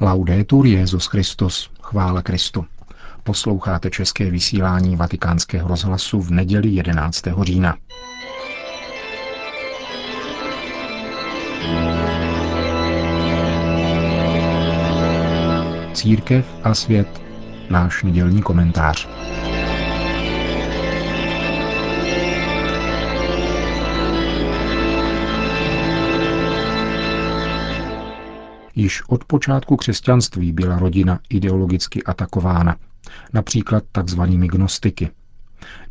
Laudetur Jezus Christus, chvála Kristu. Posloucháte české vysílání Vatikánského rozhlasu v neděli 11. října. Církev a svět, náš nedělní komentář. Již od počátku křesťanství byla rodina ideologicky atakována, například takzvanými gnostiky.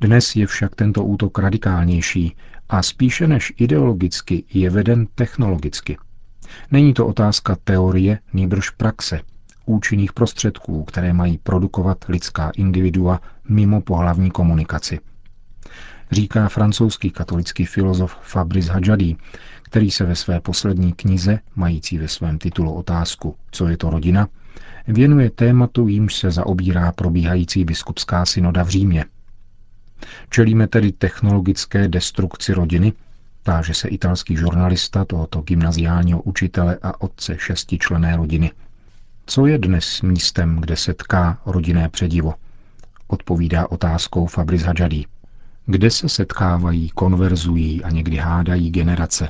Dnes je však tento útok radikálnější a spíše než ideologicky je veden technologicky. Není to otázka teorie, nýbrž praxe, účinných prostředků, které mají produkovat lidská individua mimo pohlavní komunikaci. Říká francouzský katolický filozof Fabrice Hadjadi, který se ve své poslední knize, mající ve svém titulu otázku Co je to rodina, věnuje tématu, jímž se zaobírá probíhající biskupská synoda v Římě. Čelíme tedy technologické destrukci rodiny, táže se italský žurnalista tohoto gymnaziálního učitele a otce šestičlené rodiny. Co je dnes místem, kde se tká rodinné předivo? Odpovídá otázkou Fabrice Hadjadi. Kde se setkávají, konverzují a někdy hádají generace,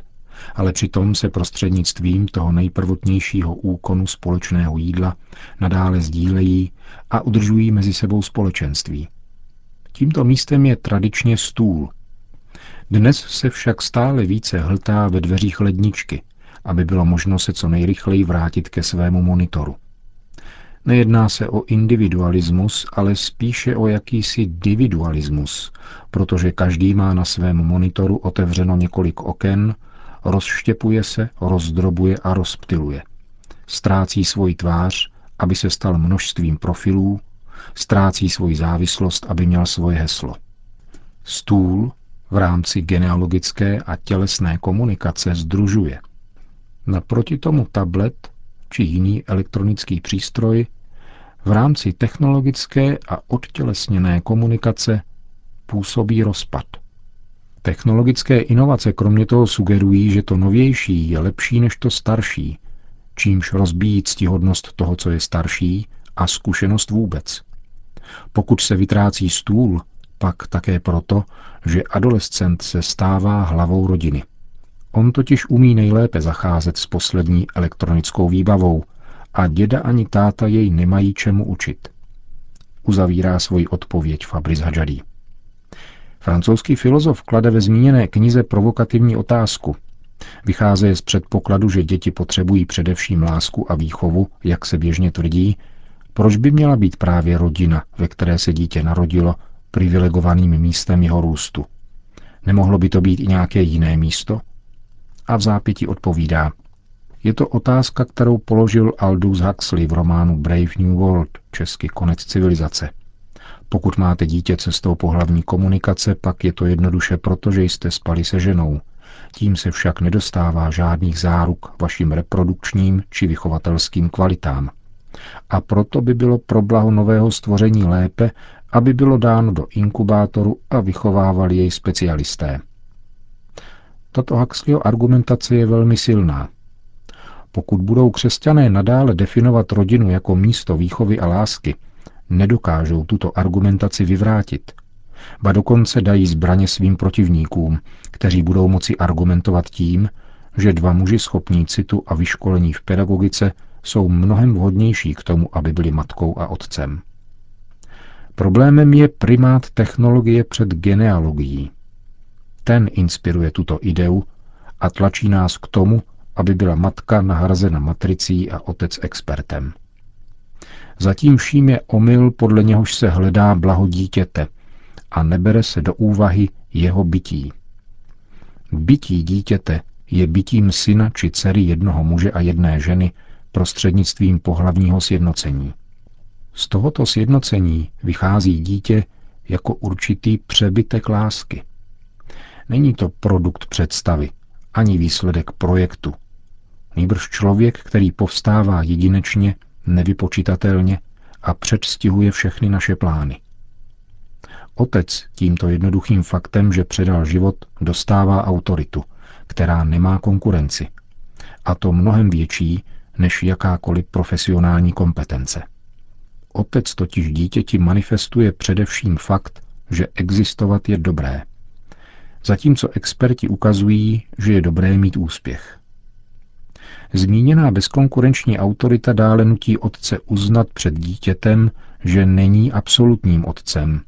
ale přitom se prostřednictvím toho nejprvotnějšího úkonu společného jídla nadále sdílejí a udržují mezi sebou společenství. Tímto místem je tradičně stůl. Dnes se však stále více hltá ve dveřích ledničky, aby bylo možno se co nejrychleji vrátit ke svému monitoru. Nejedná se o individualismus, ale spíše o jakýsi dividualismus, protože každý má na svém monitoru otevřeno několik oken rozštěpuje se, rozdrobuje a rozptiluje. Ztrácí svoji tvář, aby se stal množstvím profilů, ztrácí svoji závislost, aby měl svoje heslo. Stůl v rámci genealogické a tělesné komunikace združuje. Naproti tomu tablet či jiný elektronický přístroj v rámci technologické a odtělesněné komunikace působí rozpad – Technologické inovace kromě toho sugerují, že to novější je lepší než to starší, čímž rozbíjí ctihodnost toho, co je starší, a zkušenost vůbec. Pokud se vytrácí stůl, pak také proto, že adolescent se stává hlavou rodiny. On totiž umí nejlépe zacházet s poslední elektronickou výbavou a děda ani táta jej nemají čemu učit. Uzavírá svoji odpověď Fabrice Hadžadí. Francouzský filozof klade ve zmíněné knize provokativní otázku. Vycházeje z předpokladu, že děti potřebují především lásku a výchovu, jak se běžně tvrdí, proč by měla být právě rodina, ve které se dítě narodilo, privilegovaným místem jeho růstu? Nemohlo by to být i nějaké jiné místo? A v zápěti odpovídá. Je to otázka, kterou položil Aldous Huxley v románu Brave New World, česky konec civilizace – pokud máte dítě cestou pohlavní komunikace, pak je to jednoduše proto, že jste spali se ženou. Tím se však nedostává žádných záruk vašim reprodukčním či vychovatelským kvalitám. A proto by bylo pro blaho nového stvoření lépe, aby bylo dáno do inkubátoru a vychovávali jej specialisté. Tato Huxleyho argumentace je velmi silná. Pokud budou křesťané nadále definovat rodinu jako místo výchovy a lásky, nedokážou tuto argumentaci vyvrátit. Ba dokonce dají zbraně svým protivníkům, kteří budou moci argumentovat tím, že dva muži schopní citu a vyškolení v pedagogice jsou mnohem vhodnější k tomu, aby byli matkou a otcem. Problémem je primát technologie před genealogií. Ten inspiruje tuto ideu a tlačí nás k tomu, aby byla matka nahrazena matricí a otec expertem. Zatím vším je omyl, podle něhož se hledá blaho dítěte a nebere se do úvahy jeho bytí. Bytí dítěte je bytím syna či dcery jednoho muže a jedné ženy prostřednictvím pohlavního sjednocení. Z tohoto sjednocení vychází dítě jako určitý přebytek lásky. Není to produkt představy, ani výsledek projektu. Nýbrž člověk, který povstává jedinečně nevypočitatelně a předstihuje všechny naše plány. Otec tímto jednoduchým faktem, že předal život, dostává autoritu, která nemá konkurenci. A to mnohem větší, než jakákoliv profesionální kompetence. Otec totiž dítěti manifestuje především fakt, že existovat je dobré. Zatímco experti ukazují, že je dobré mít úspěch. Zmíněná bezkonkurenční autorita dále nutí otce uznat před dítětem, že není absolutním otcem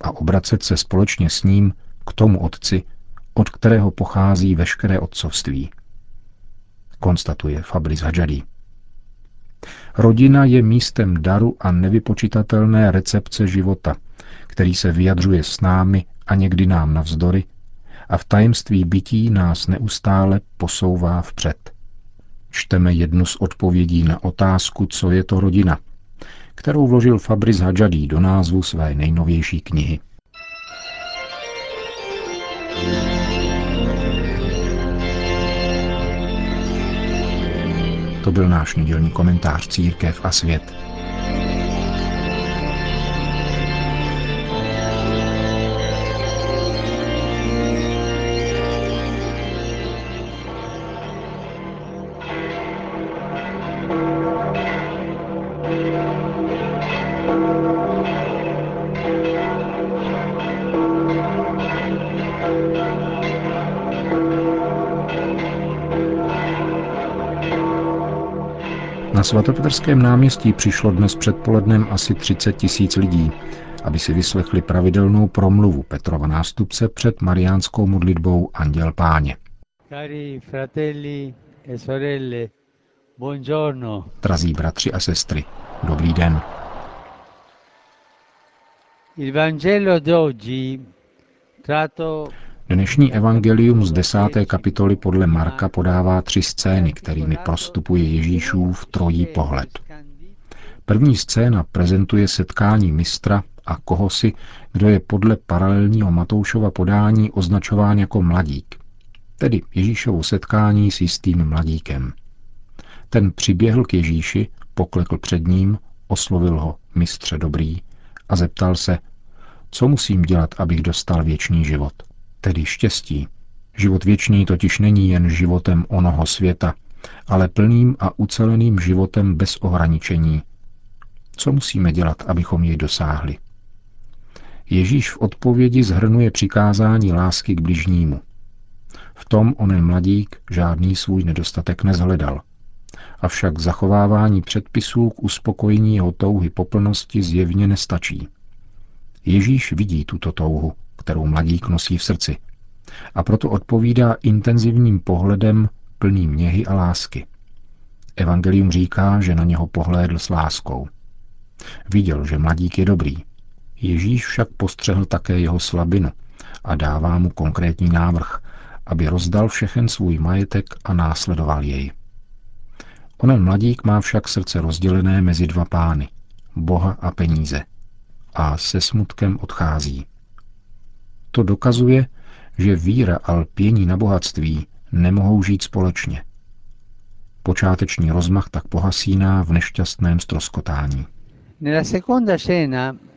a obracet se společně s ním k tomu otci, od kterého pochází veškeré otcovství. Konstatuje Fabrice Hadžadí. Rodina je místem daru a nevypočitatelné recepce života, který se vyjadřuje s námi a někdy nám navzdory a v tajemství bytí nás neustále posouvá vpřed. Čteme jednu z odpovědí na otázku, co je to rodina, kterou vložil Fabrice Hadžadí do názvu své nejnovější knihy. To byl náš nedělní komentář Církev a svět. Na svatopetrském náměstí přišlo dnes předpolednem asi 30 tisíc lidí, aby si vyslechli pravidelnou promluvu Petrova nástupce před mariánskou modlitbou Anděl Páně. Cari fratelli e sorelle, buongiorno. Drazí bratři a sestry, dobrý den. Il Vangelo d'oggi tratto Dnešní evangelium z desáté kapitoly podle Marka podává tři scény, kterými prostupuje Ježíšův trojí pohled. První scéna prezentuje setkání mistra a kohosi, kdo je podle paralelního Matoušova podání označován jako mladík, tedy Ježíšovo setkání s jistým mladíkem. Ten přiběhl k Ježíši, poklekl před ním, oslovil ho mistře dobrý a zeptal se, co musím dělat, abych dostal věčný život tedy štěstí. Život věčný totiž není jen životem onoho světa, ale plným a uceleným životem bez ohraničení. Co musíme dělat, abychom jej dosáhli? Ježíš v odpovědi zhrnuje přikázání lásky k bližnímu. V tom onen mladík žádný svůj nedostatek nezhledal. Avšak zachovávání předpisů k uspokojení jeho touhy po plnosti zjevně nestačí. Ježíš vidí tuto touhu kterou mladík nosí v srdci. A proto odpovídá intenzivním pohledem plný měhy a lásky. Evangelium říká, že na něho pohlédl s láskou. Viděl, že mladík je dobrý. Ježíš však postřehl také jeho slabinu a dává mu konkrétní návrh, aby rozdal všechen svůj majetek a následoval jej. Onen mladík má však srdce rozdělené mezi dva pány, Boha a peníze, a se smutkem odchází. To dokazuje, že víra a lpění na bohatství nemohou žít společně. Počáteční rozmach tak pohasíná v nešťastném stroskotání. Nella seconda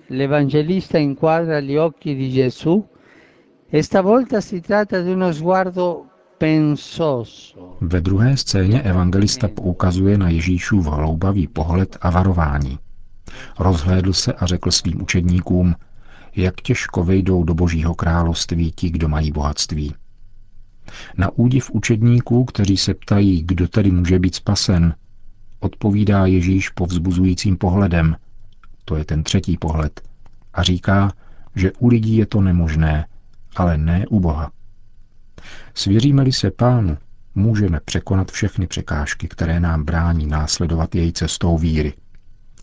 l'evangelista inquadra gli occhi di Gesù e stavolta si tratta di uno sguardo pensoso. Ve druhé scéně evangelista poukazuje na Ježíšův hloubavý pohled a varování. Rozhlédl se a řekl svým učedníkům – jak těžko vejdou do božího království ti, kdo mají bohatství. Na údiv učedníků, kteří se ptají, kdo tedy může být spasen, odpovídá Ježíš povzbuzujícím pohledem, to je ten třetí pohled, a říká, že u lidí je to nemožné, ale ne u Boha. Svěříme-li se pánu, můžeme překonat všechny překážky, které nám brání následovat její cestou víry.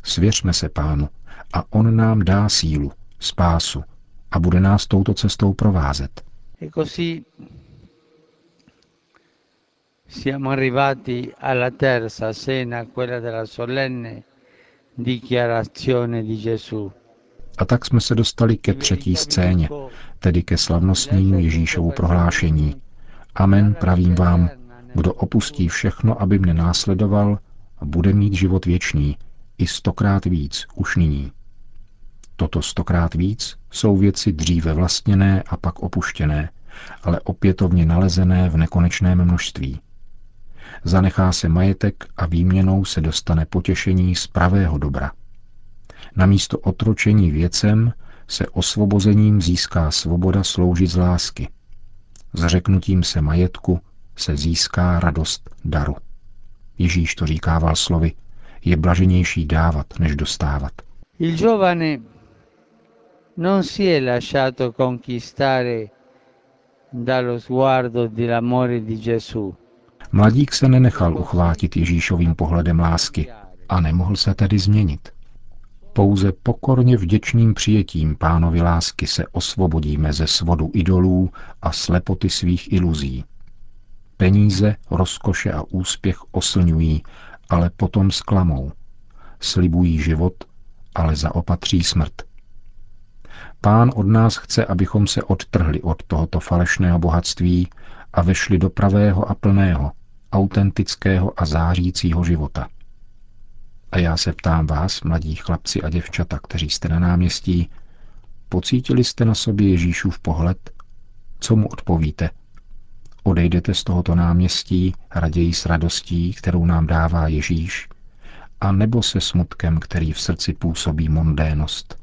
Svěřme se pánu a on nám dá sílu, spásu a bude nás touto cestou provázet. Siamo arrivati alla terza cena, quella della solenne dichiarazione di Gesù. A tak jsme se dostali ke třetí scéně, tedy ke slavnostnímu Ježíšovu prohlášení. Amen, pravím vám, kdo opustí všechno, aby mne následoval, bude mít život věčný, i stokrát víc, už nyní. Toto stokrát víc jsou věci dříve vlastněné a pak opuštěné, ale opětovně nalezené v nekonečném množství. Zanechá se majetek a výměnou se dostane potěšení z pravého dobra. Namísto otročení věcem se osvobozením získá svoboda sloužit z lásky. Zřeknutím se majetku se získá radost daru. Ježíš to říkával slovy, je blaženější dávat, než dostávat. Il giovane non si è lasciato conquistare dallo sguardo dell'amore di Gesù. Mladík se nenechal uchvátit Ježíšovým pohledem lásky a nemohl se tedy změnit. Pouze pokorně vděčným přijetím pánovi lásky se osvobodíme ze svodu idolů a slepoty svých iluzí. Peníze, rozkoše a úspěch oslňují, ale potom sklamou. Slibují život, ale zaopatří smrt. Pán od nás chce, abychom se odtrhli od tohoto falešného bohatství a vešli do pravého a plného, autentického a zářícího života. A já se ptám vás, mladí chlapci a děvčata, kteří jste na náměstí, pocítili jste na sobě Ježíšův pohled? Co mu odpovíte? Odejdete z tohoto náměstí raději s radostí, kterou nám dává Ježíš, a nebo se smutkem, který v srdci působí mondénost?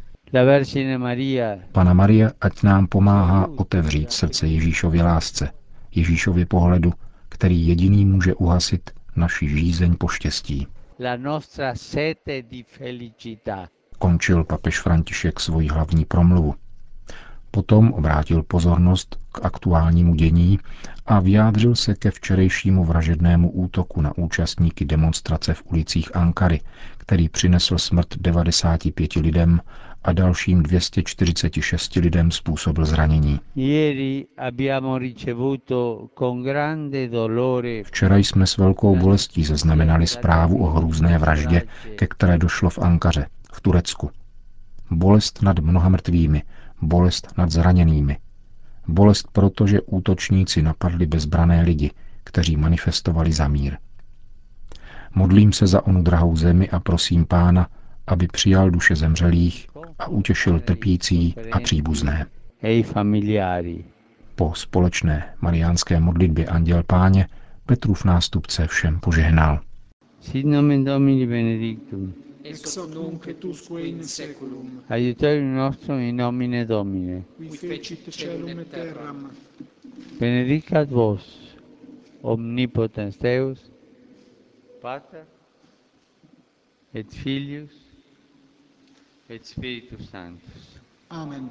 Pana Maria, ať nám pomáhá otevřít srdce Ježíšově lásce, Ježíšově pohledu, který jediný může uhasit naši žízeň po štěstí. Končil papež František svoji hlavní promluvu. Potom obrátil pozornost k aktuálnímu dění a vyjádřil se ke včerejšímu vražednému útoku na účastníky demonstrace v ulicích Ankary, který přinesl smrt 95 lidem a dalším 246 lidem způsobil zranění. Včera jsme s velkou bolestí zaznamenali zprávu o hrůzné vraždě, ke které došlo v Ankaře, v Turecku. Bolest nad mnoha mrtvými, bolest nad zraněnými. Bolest proto, že útočníci napadli bezbrané lidi, kteří manifestovali za mír. Modlím se za onu drahou zemi a prosím pána, aby přijal duše zemřelých a utěšil trpící a příbuzné. Po společné mariánské modlitbě Anděl Páně Petrův nástupce všem požehnal. Sit nomen Domini benedictum. Ex hoc nunc et usque in seculum. Aiuterium nostrum in nomine Domine. Qui fecit celum et terram. Benedicat vos, omnipotens Deus, Pater et Filius et Spiritus Sanctus. Amen.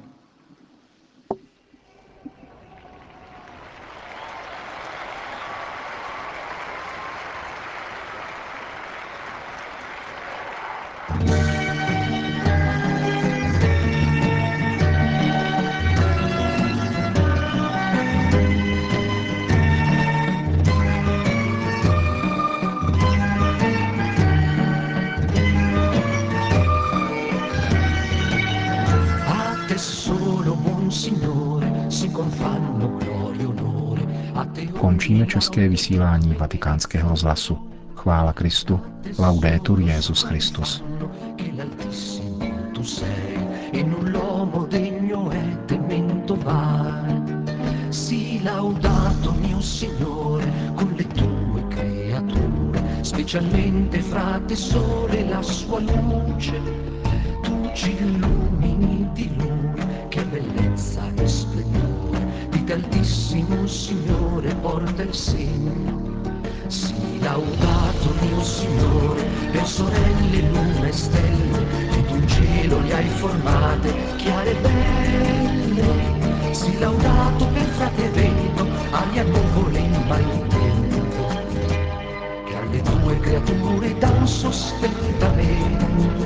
Končíme české vysílání vatikánského rozhlasu. Chvála Kristu. Laudetur Jezus Christus. laudato mio Signore con le tue creature, specialmente fra te sole la sua luce. Tu ci illumini di lui, che bellezza e altissimo Signore porta il segno. Sii laudato mio Signore, per sorelle, luna e stelle, tutto un cielo li hai formate, chiare e belle. Sii laudato per frate vedo, aria nuvole immanitente, che alle tue creature dan sostentamento